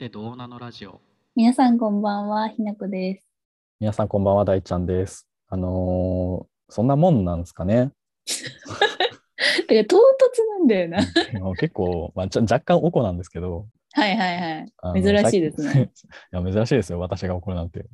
てどうなのラジオ。皆さんこんばんは、ひなこです。皆さんこんばんは、大ちゃんです。あのーそんなもんなんですかね？てか、唐突なんだよな。結構、まあ、ちょ若干おこなんですけど。はいはいはい。珍しいですね。最 いや珍しいですよ、私が怒るなんて。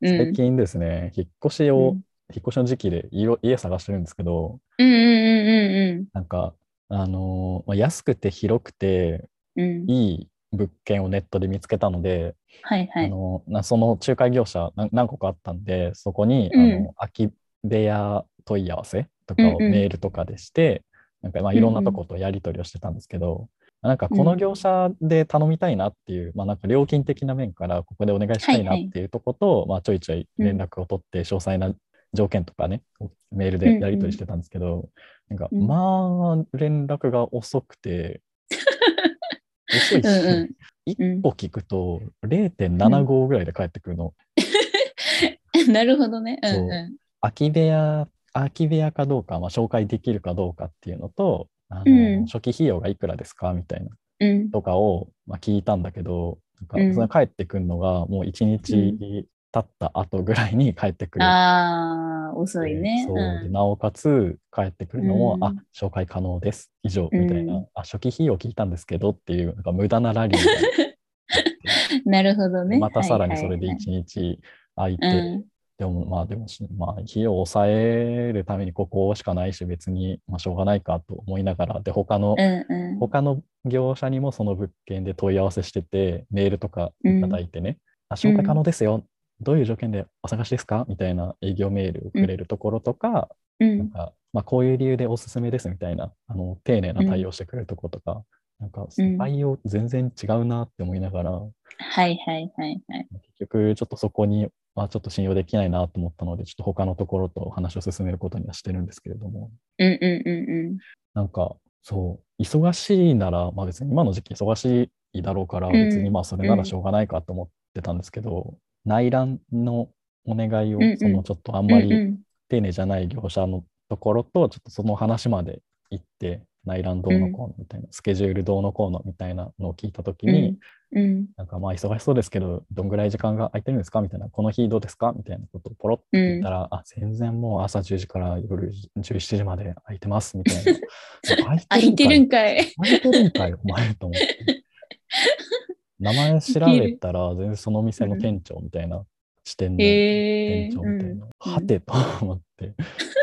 うん最近ですね、引っ越しうんを、引っ越しの時期で家家探してるんですけど、うんうんうんなんか、あのーまあ、安くて広くてうんうん。うん。いい物件をネットで見つけたので、はいはい。あのなその仲介業者何何個かあったんで、そこに、うん。あの空き部屋問い合わせとかをうんうん。メールとかでして、なんかまあいろんなとことやり取りをしてたんですけど、なんかこの業者で頼みたいなっていう、まあなんか料金的な面からここでお願いしたいなはいはい。っていうとこと、まあちょいちょい連絡を取って詳細な条件とかね、メールでやり取りしてたんですけど、なんかうん。まあ連絡が遅くて、遅いし、うんうん1個聞くと0.75ぐらいで返ってくるの。なるほどね。うんそうう空き部屋、空き部屋かどうか、まあ、紹介できるかどうかっていうのと、あのうん初期費用がいくらですかみたいなん。うん。とかを、まあ、聞いたんだけど、なんかうんそれ帰ってくるのがもう1日経った後ぐらいに帰ってくる。ああ、遅いね。そう。でうん。なおかつ帰ってくるのも、うん。あ紹介可能です。以上みたいな、うんあ初期費用聞いたんですけどっていうなんか無駄なラリーがな。るほどね。またさらにそれではい1日空いて、はいはいうん。でもまあでもし、まあ、費用を抑えるためにここしかないし別に、まあ、しょうがないかと思いながらで他の、うんうん。他の業者にもその物件で問い合わせしててメールとかいただいてね、あ紹介可能ですよ、どういう条件でお探しですか？みたいな営業メールをくれるところとか、うん。なんかまあ、こういう理由でおすすめですみたいなあの丁寧な対応してくれるところとか、なんかうん。対応全然違うなって思いながら、はいはいはいはい。結局ちょっとそこにはちょっと信用できないなと思ったので、ちょっと他のところとお話を進めることにはしてるんですけれども、うんうんうんなんかそう、忙しいなら、まあ別に今の時期忙しいだろうから、ん。別にまあそれならしょうがないかと思ってたんですけど、内覧のお願いをそのちょっとあんうん。まり丁寧じゃない業者のところと、ちょっとその話まで行って、内覧どうのこうのみたいな、スケジュールどうのこうのみたいなのを聞いたときに、うんなんかまあ忙しそうですけど、どんぐらい時間が空いてるんですか？みたいな、この日どうですか？みたいなことをポロッと聞いたら、あ、全然もう朝10時から夜17時まで空いてますみたいな。空いてるんかい。空いてるんかい、お前と思って。名前調べたら、全然その店の店長みたいな視点の。店長みたいな。うんはてと思って、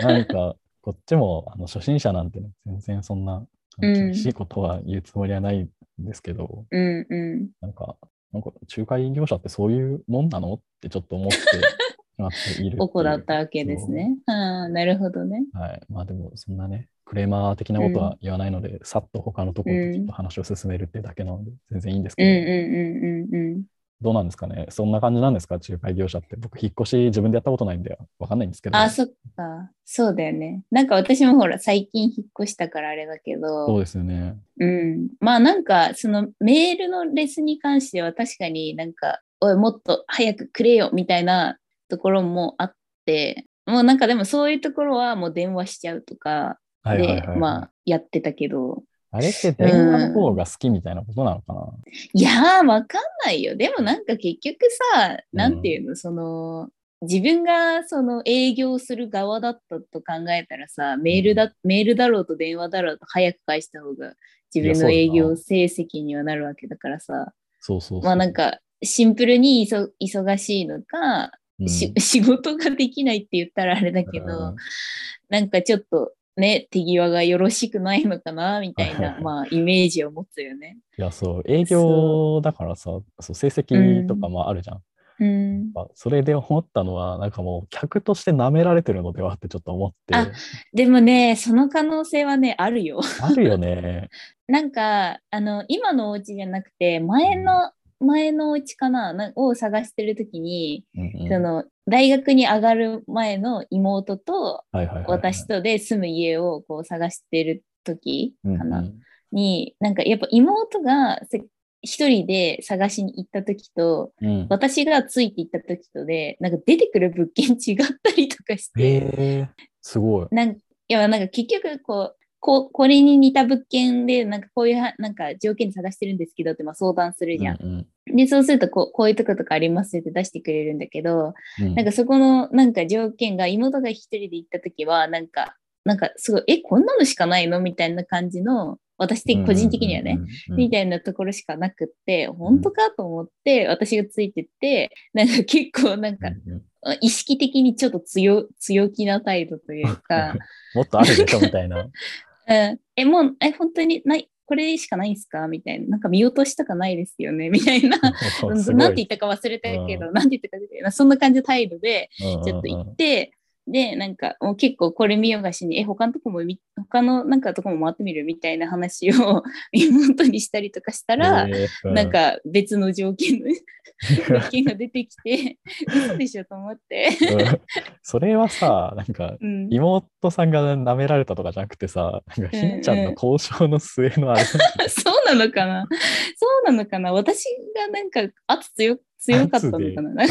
なんか、こっちもあの初心者なんてね、全然そんな厳しいことは言うつもりはないんですけど、うんうん。なんか、なんか仲介業者ってそういうもんなのってちょっと思って しまっている。おこだったわけですね。ああ、なるほどね。はい。まあでも、そんなね、クレーマー的なことは言わないので、さっと他のところとちょっと話を進めるっていうだけなので、全然いいんですけど、うんうんうんうんうん。どうなんですかね？そんな感じなんですか？仲介業者って。僕、引っ越し自分でやったことないんで、わかんないんですけど。あ、そっか。そうだよね。なんか私もほら、最近引っ越したからあれだけそうど、ですよね。うん。まあなんか、そのメールのレスに関しては確かになんか、おい、もっと早くくれよみたいなところもあって、もうなんかでもそういうところはもう電話しちゃうとかで、はいはいはい。まあやってたけど、あれって電話の方が好きみたいなことなのかな、いやー、わかんないよ。でもなんか結局さ、うん。なんていうの、その、自分がその営業する側だったと考えたらさ、メールだ、メールだろうと電話だろうと早く返した方が自分の営業成績にはなるわけだからさ、そうそうそう。まあなんかシンプルにいそ忙しいのか、うん、し 仕事ができないって言ったらあれだけど、うん。なんかちょっとね、手際がよろしくないのかな、みたいな、まあイメージを持つよね。いや、そう、営業だからさ、そう成績とかもあるじゃん。うん。まあそれで思ったのは、なんかもう客として舐められてるのではってちょっと思って、あでもね、その可能性はね、あるよ。あるよね。なんか、あの、今のお家じゃなくて、前の、前のお家かななを探してるときに、うんうん。その、大学に上がる前の妹と私とで住む家をこう探してる時かな、うんうん。に、なんかやっぱ妹がせ一人で探しに行った時と、うん。私がついて行った時とで、なんか出てくる物件違ったりとかして、へえ、すごい。なんいやなんか結局こうここれに似た物件で、なんかこういうはなんか条件探してるんですけどってまあ相談するじゃん。うんで、そうするとこう、こういうとことかありますって出してくれるんだけど、うんなんかそこのなんか条件が妹が一人で行った時は、なんか、なんかすごい、え、こんなのしかないの？みたいな感じの、私的、個人的にはね、。うんうんうんみたいなところしかなくって、本当か？と思って、私がついてって、なんか結構なんか、うんうん意識的にちょっと強強気な態度というか、もっとあるでしょみたいな。うん、え、もう、え、本当にない、これしかないんすか？みたいな。なんか見落としとかないですよね？みたいな。なんて言ったか忘れたけど、なんて言ったか忘れたけど、そんな感じの態度で、ちょっと行って、で、なんかもう結構これ見よがしに、え、他のとこもみ、他のなんかとこも回ってみるみたいな話を 妹にしたりとかしたら、えー。なん、か別の条件の 条件が出てきて、嘘でしょと思って。うん。それはさ、なんか、うん、妹さんが舐められたとかじゃなくてさ、なんかひんちゃんの交渉の末のあれ、そうなのかな。そうなのかな。私がなんか圧強強かったのかな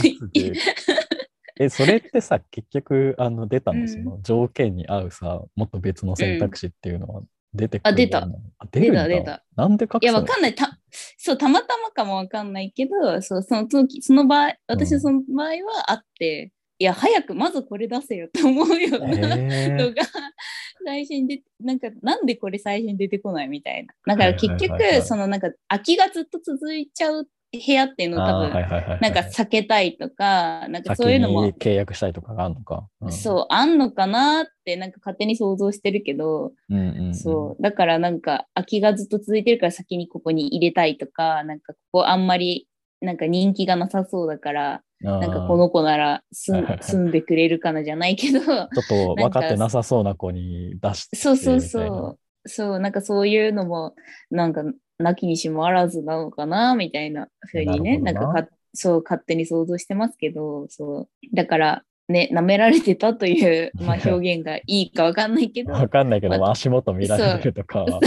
え、それってさ、結局、あの、出たの、うん。その条件に合うさ、もっと別の選択肢っていうのは出てくるあ出た。のあ、出た出た。なんで隠すの？いや、わかんない。たそう、たまたまかもわかんないけど、そうその時、その場合、私のその場合はあって、いや、早くまずこれ出せよって思うような のが、最初に出て、なんか、なんでこれ最初に出てこないみたいな。だから結局そのなんか、空きがずっと続いちゃう部屋っていうのを多分、はいはいはいなんか避けたいとか、なんか先そういうのもに、契約したいとかがあるのか。うんそう、あんのかなって、なんか勝手に想像してるけど、うんうんうんそう。だからなんか空きがずっと続いてるから先にここに入れたいとか、なんかここあんまりなんか人気がなさそうだから、ななんかこの子なら住んでくれるかなじゃないけど、ちょっと分かってなさそうな子に出してそうそうそう。そう、なんかそういうのも、なんか、なきにしもあらずなのかな、みたいなふうにね、なななんかか、そう、勝手に想像してますけど、そう。だから、ね、舐められてたという、まあ、表現がいいかわかんないけど、分かんないけど、まあ足元見られるとか。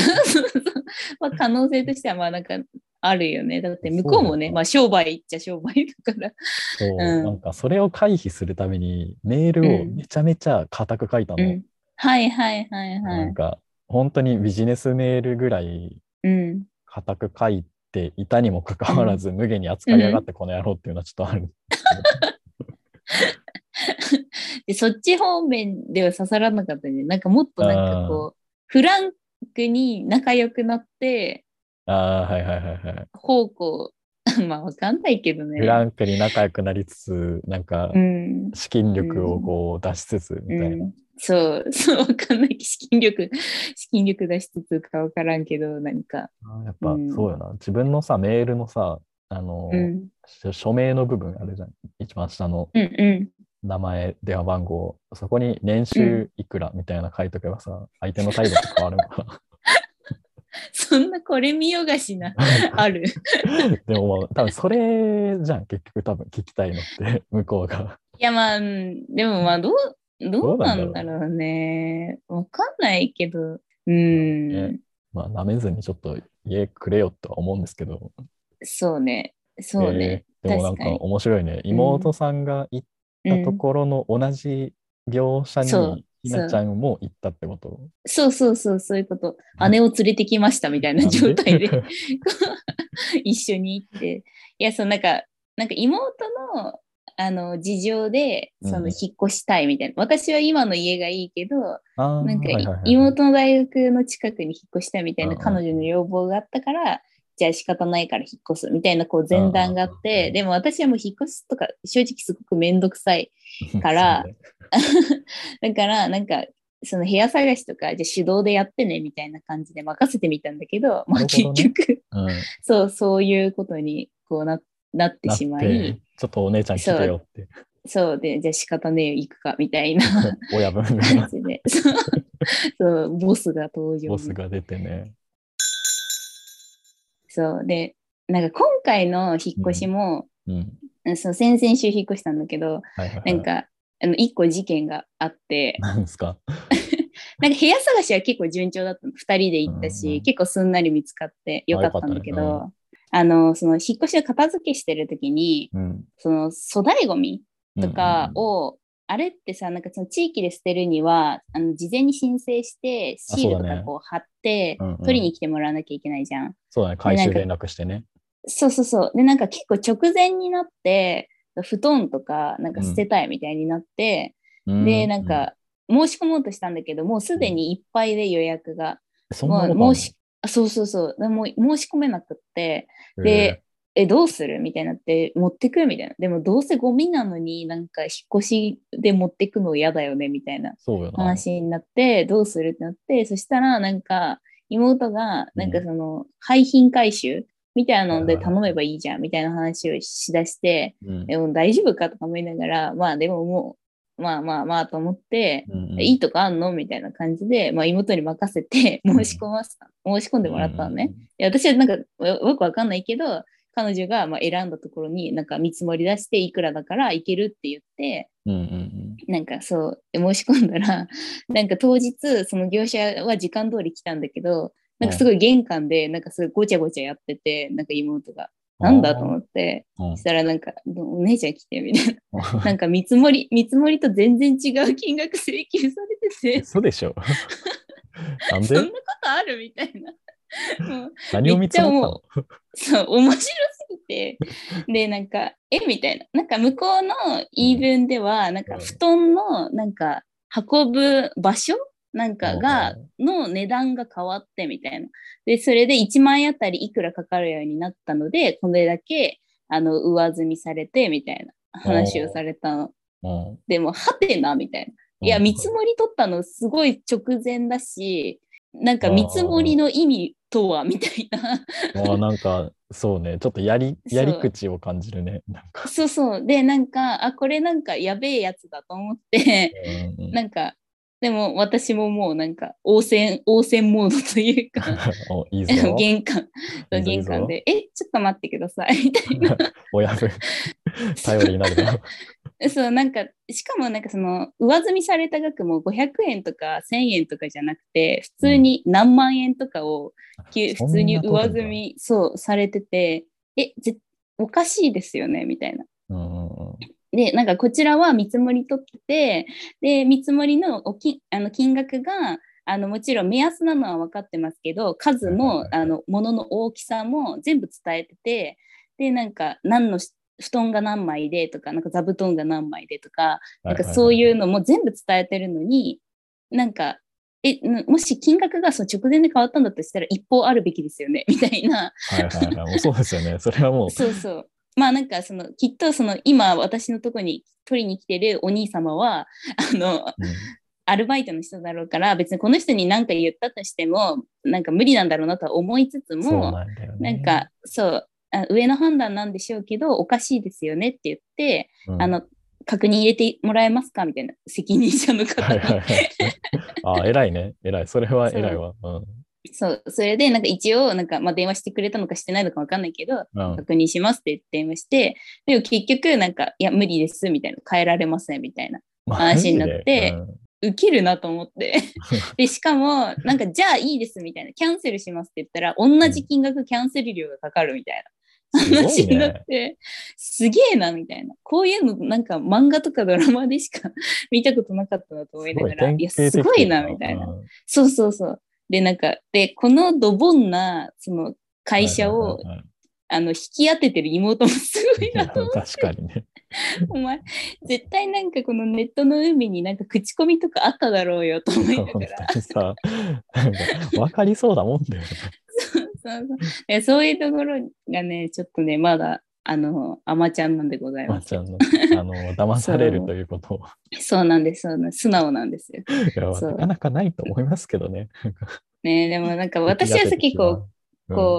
まあ、可能性としては、まあ、なんか、あるよね。だって、向こうもね、まあ、商売っちゃ商売だから。そう、うんなんかそれを回避するためにメールをめちゃめちゃ固く書いたの。うん。はいはいはいはなんい。か本当にビジネスメールぐらいうん。固く書いていたにもかかわらず、無限に扱いやがってこの野郎っていうのはちょっとある。で、そっち方面では刺さらなかったね。なんかもっとなんかこう、フランクに仲良くなって、ああ、はいはいはいはい。方向、まあわかんないけどね。フランクに仲良くなりつつ、なんかうん。資金力をこう出しつつみたいな。うん、そう、そう、わかんない。資金力、資金力出しつつかわからんけど、何か。あーやっぱうんそうよな。自分のさ、メールのさ、あの、うん。し署名の部分あるじゃん。一番下のうんうん。名前、電話番号、そこに年収いくらみたいな書いとけばさ、相手の態度って変わるのか そんなこれ見よがしな、な。ある。でもまあ、多分それじゃん、結局多分聞きたいのって、向こうが。いや、まあ、うんでもまあ、どう、どうなんんだだろうね。わかんないけど。うん。ねまあ、舐めずにちょっと家くれよとは思うんですけど。そうね。そうね。えーでもなんか面白いね。妹さんが行ったところの同じ業者そうに、ひなちゃんも行ったってこと？そうそうそう、そういうこと。姉を連れてきましたみたいな状態で 一緒に行って。いや、そう、なんか、なんか妹の、あの、事情で、そうん。の、引っ越したいみたいな。私は今の家がいいけど、なんか、はいはいはい妹の大学の近くに引っ越したいみたいなうんうん彼女の要望があったから、じゃあ仕方ないから引っ越すみたいなこう前段があっうんうんて、うん。でも私はもう引っ越すとか正直すごくめんどくさい。から だからなんかその部屋探しとかじゃあ手動でやってねみたいな感じで任せてみたんだけど、まあ結局、うん。そう、そういうことにこうななってしまてい、ちょっとお姉ちゃん来てよって、そうで、じゃあ仕方ねえよ、行くかみたいな 親分。感が、じで、そうボスが登場。ボスが出てね。そうで、なんか今回の引っ越しも、うん。そう先々週引っ越したんだけど、はいはいはい。なんか、あの一個事件があって、なんですか？なんか部屋探しは結構順調だったの。二人で行ったし、うんうん結構すんなり見つかってよかったんだけど、あの、その引っ越しの片付けしてる時に、うん。その粗大ゴミとかを、あれってさ、なんかその地域で捨てるには、あの事前に申請して、シールとかこう貼って、うんうん取りに来てもらわなきゃいけないじゃん。そうだね、回収連絡してね。そうそうそう。で、なんか結構直前になって、布団とかなんか捨てたいみたいになって、で、なん、か申し込もうとしたんだけど、もうすでにいっぱいで予約が。うんもう申しあそうそうそう。でもう申し込めなくって、で、え、どうする？みたいになって、持ってくみたいな。でもどうせゴミなのになんか引っ越しで持ってくの嫌だよねみたいな。話になって、どうするってなって、そしたらなんか妹がなんかその廃品回収？みたいなので頼めばいいじゃんみたいな話をしだして、うん。でも大丈夫か？とか思いながら、まあでももう、まあまあまあと思って、うんうんいいとかあんのみたいな感じで、まあ、妹に任せて申し込ませた、申し込んでもらったのね。。いや私はなんかよよくわかんないけど、彼女がまあ選んだところになんか見積もり出していくらだからいけるって言って、うんうんうんなんかそう申し込んだら、なんか当日その業者は時間通り来たんだけど、なんかすごい玄関でなんかすごいごちゃごちゃやってて、なんか妹が。なんだと思って、うんそしたらなんか、お姉ちゃん来てみたいな。なんか見積もり、見積もりと全然違う金額請求されてて、嘘でしょ なんそんなこでとあるみたいな。何を見積もったの？そう、面白すぎて。で、なんか、えみたいな。なんか向こうの言い分では、なんかうん布団の、なんか、運ぶ場所なんかがう、の値段が変わってみたいな。で、それで1万円あたりいくらかかるようになったので、これだけ、あの、上積みされて、みたいな話をされたの。うんでも、はてな、みたいな。いや、見積もり取ったのすごい直前だし、なんか見積もりの意味とは、みたいな。あーなんか、そうね、ちょっとやり、やり口を感じるね。なんか、そうそう。で、なんか、あ、これなんかやべえやつだと思って、うんうんなんか、でも私ももうなんか、応戦、応戦モードというか、お いいぞ。玄関、玄関で、え、ちょっと待ってください、みたいな。親分、頼りになるな。そう、なんか、しかもなんかその、上積みされた額も500円とか1000円とかじゃなくて、普通に何万円とかを、きゅそんな普通に上積み、そう、されてて、え、ぜおかしいですよね、みたいな。うんで、なんかこちらは見積もり取ってて、で、見積もりのおきあの金額が、あのもちろん目安なのは分かってますけど、数もあの物の大きさも全部伝えてて、で、なんか何のし布団が何枚でとか、なんか座布団が何枚でとか、なんかそういうのも全部伝えてるのに、なんか、え、んもし金額がその直前で変わったんだとしたら一方あるべきですよね、みたいな。はいはいはい。もうそうですよね。それはもう、そうそう。まあなんかそのきっとその今私のとこに取りに来てるお兄様はあのうんアルバイトの人だろうから別にこの人に何か言ったとしてもなんか無理なんだろうなとは思いつつもなんね。なんかそうあ上の判断なんでしょうけどおかしいですよねって言って、うん、あの確認入れてもらえますかみたいな責任者の方にはいはいはい。あ、偉いね。偉い。それは偉いわ。うん。そうそれでなんか一応なんか、まあ、電話してくれたのかしてないのか分かんないけどうん、確認しますって言って電話して、でも結局なんか、いや、無理ですみたいな、変えられませんみたいな、話になってマジでウケるなと思って。で、しかも、なんか、じゃあいいですみたいな、キャンセルしますって言ったら、同じ金額キャンセル料がかかるみたいな。話になって、すげえなみたいな。こういうの、なんか漫画とかドラマでしか見たことなかったなと思いながら、いや、すごいなみたいな。うん。そうそうそう。で、なんか、で、このドボンな、その、会社を、はいはいはいはいあの、引き当ててる妹もすごいなと思って。確かにね。お前、絶対なんかこのネットの海になんか口コミとかあっただろうよと思いなが本ら。当にさ、なんか分かりそうだもんだよね。そうそうえそういうところがね、ちょっとね、まだ、あの、アマちゃんなんでございますよ。まっちゃんの、あの、騙されるということを。そうなんです、そうなんです素直なんですよ。なかなかないと思いますけどね。ね、でもなんか 私はさ結構、こう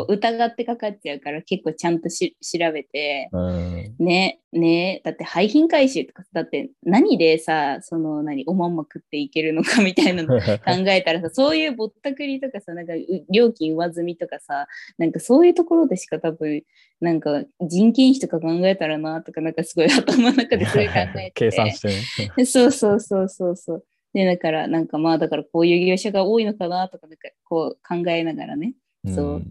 う疑ってかかっちゃうから結構ちゃんとし調べて、ん、うん。ね、ね、だって廃品回収とか、だって何でさ、その何、おまんま食っていけるのか みたいなの 考えたらさ、そういうぼったくりとかさ、なんかう料金上積みとかさ、なんかそういうところでしか多分、なんか人件費とか考えたらなとか、なんかすごい 頭の中でそういう考えて計算してね。そうそうそうそうそう。で、だからなんかまあ、だからこういう業者が多いのかなとか、なんかこう考えながらね。そう。ん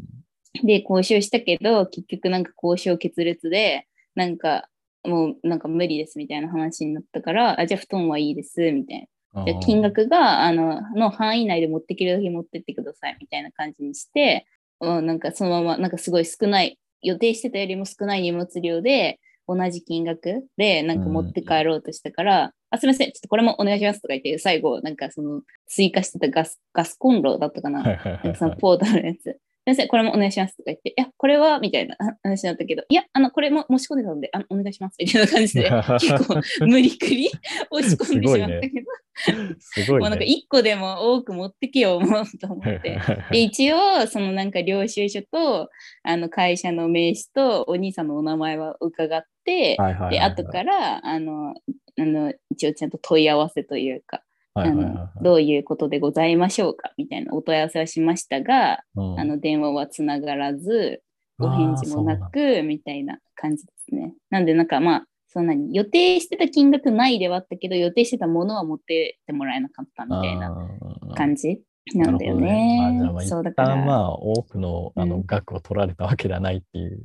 で、交渉したけど、結局なんか交渉決裂で、なんか、もうなんか無理ですみたいな話になったから、あじゃあ布団はいいですみたいな。であー。金額があのの範囲内で持ってきるだけ持ってってくださいみたいな感じにして、うん、なんかそのままなんかすごい少ない予定してたよりも少ない荷物量で同じ金額でなんか持って帰ろうとしたから、あすみませんちょっとこれもお願いしますとか言って最後なんかその追加してたガスガスコンロだったかな、なんかそはい。のポータルのやつ。先生、これもお願いしますとか言って、いや、これはみたいな 話になったけど、いや、あの、これも申し込んでたので、あのお願いしますみたいな感じで、結構無理くり押し込んでしまったけど、すごいもうなんかね。一個でも多く持ってけよ、もうと思って。で、一応、そのなんか領収書と、あの会社の名刺とお兄さんのお名前は伺っで、後から、あの、あの一応ちゃんと問い合わせというか、はいあのどういうことでございましょうかみたいなお問い合わせはしましたが、うん。あの電話はつながらず、お返事もなく、みたいな感じですね。なんで、なんかまあ、そんなに予定してた金額ないではあったけど、予定してたものは持ってってもらえなかったみたいな感じなんだよね。ね。まあ、じゃあまあ一そうだから。旦まあ多くのあうん。の額を取られたわけではないっていう。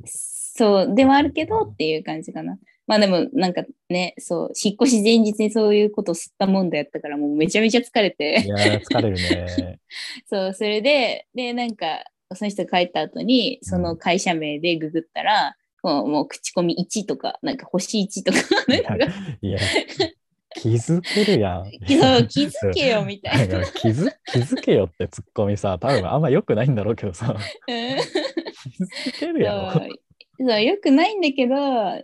そう、ではあるけどっていう感じかな。まあでも、なんかね、そう、引っ越し前日にそういうことを吸ったもんだやったから、もうめちゃめちゃ疲れてい。やー疲れるね。そう、それで、で、なんか、その人が帰った後に、その会社名でググったら、こうもう口コミ1とか、なんか星1とか、なんか、いや、気づけるやん。そう気づけよみたいな。気づ気づけよってツッコミさ、多分あんま良くないんだろうけどさ、うん 気づけるやろ。そうよくないんだけど、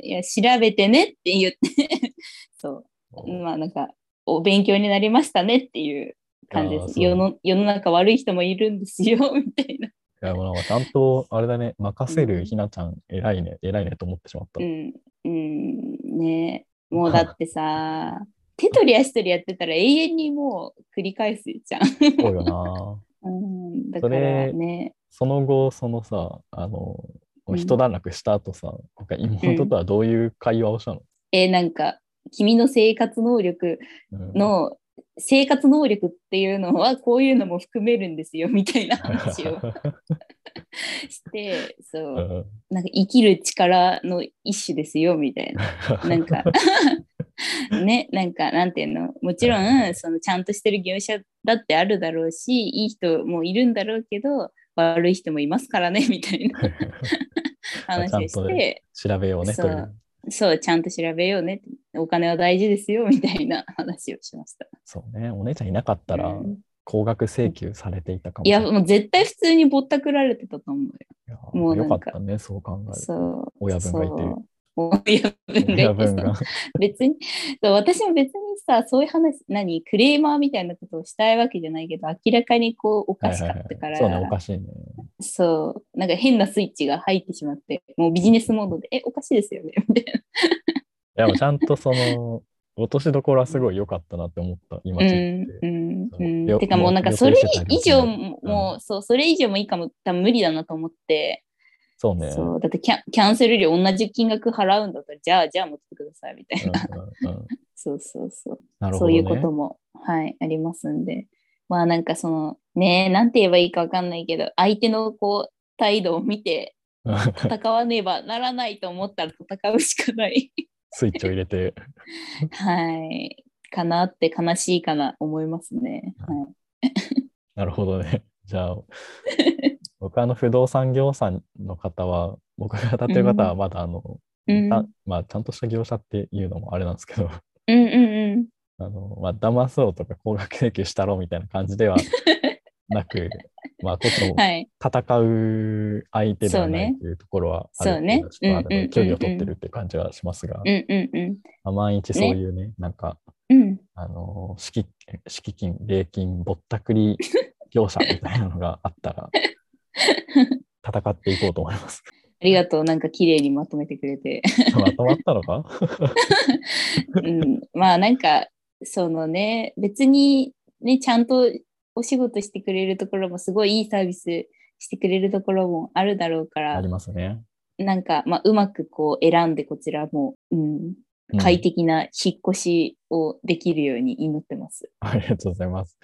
いや、調べてねって言って、そう、まあなんか、お勉強になりましたねっていう感じです。世の世の中悪い人もいるんですよ、みたいな。いや、もうなんかちゃんと、あれだね、任せるひなちゃん、偉いね、偉いねと思ってしまった。うん、うん、ねもうだってさ、手取り足取りやってたら永遠にもう繰り返すじゃん。そうよな。うん、だからね、その後、そのさ、あの、うん一段落した後さ、なんか妹とはどういう会話をしたの、えーなんか、君の生活能力うん。の、生活能力っていうのはこういうのも含めるんですよ みたいな話を して、そう。う、ん。なんか生きる力の一種ですよみたいな。なんか ね、なんか、なんていうの、もちろん、そのちゃんとしてる業者だってあるだろうし、いい人もいるんだろうけど、悪い人もいますからね、みたいな 話をしてね、調べようねという。そう、ちゃんと調べようねお金は大事ですよ、みたいな話をしました。そうね、お姉ちゃんいなかったらうん、高額請求されていたかもいや。もう絶対普通にぼったくられてたと思うよ。もうよかったね、そう考えると。そう。親分がいて親分が。別にそう私も別にさそういう話何クレーマーみたいなことをしたいわけじゃないけど明らかにこうおかしかったから、そうね、おかしいね。そう。なんか変なスイッチが入ってしまってもうビジネスモードでえおかしいですよね。みたいでもちゃんとその、落としどころはすごい良かったなって思った、今な。う聞いて。んうんそう。ん。てかもうなんかよそれ以上も、もうそうそれ以上もいいかも多分無理だなと思って、そうね。そうだってキャンキャンセル料同じ金額払うんだったらじゃあじゃあ持ってくださいみたいな、うんうんうん そうそうそうなるほど、ね。そういうことも、はい、ありますんで。まあなんかその、ねなんて言えばいいかわかんないけど、相手のこう、態度を見て戦わねばならないと思ったら戦うしかない。スイッチを入れて。はい。かなって悲しいかな思いますね。はい。なるほどね。じゃあ、僕あの不動産業者の方は、僕が当たってる方はまだあの、うん、たまあ、ちゃんとした業者っていうのもあれなんですけど、うんうんうん。あの、まあ、騙そうとか高額請求したろうみたいな感じでは なく、まあ、こっちもはい。戦う相手ではないというところはあるのうんうんうんうん距離を取ってるっていう感じはしますが、うんうんうん。まあ万一そういうね、なんか、うん。あの、敷敷金、礼金、ぼったくり業者みたいなのがあったら、戦っていこうと思います。ありがとう。なんか綺麗にまとめてくれて。まとまったのか？うん、まあなんかそのね別にねちゃんとお仕事してくれるところもすごいいいサービスしてくれるところもあるだろうからありますね。なんか、まあ、うまくこう選んでこちらも、うん、うん快適な引っ越しをできるように祈ってます。ありがとうございます。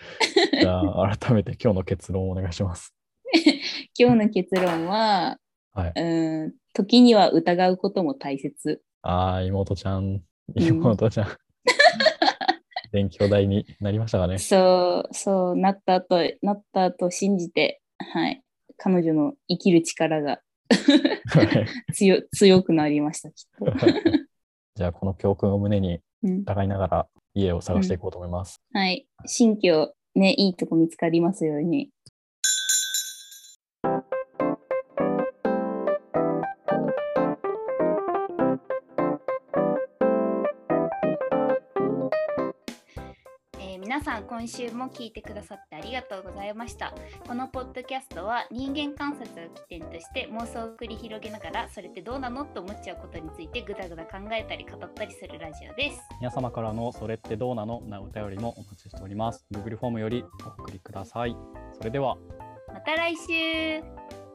じゃあ、改めて今日の結論をお願いします。今日の結論は、はい。うん、時には疑うことも大切ああ、妹ちゃん、うん妹ちゃん。勉強代になりましたかね。そう、そう、なった後、なった後信じて、はい。彼女の生きる力が 強強くなりました、きっと。じゃあ、この教訓を胸にうん、疑いながら家を探していこうと思います。はい。新居、ね、いいとこ見つかりますように。さん今週も聞いてくださってありがとうございましたこのポッドキャストは人間観察を起点として妄想を繰り広げながらそれってどうなのと思っちゃうことについてぐだぐだ考えたり語ったりするラジオです皆様からのそれってどうなのなお便りもお待ちしております。Google フォームよりお送りください。それでは。また来週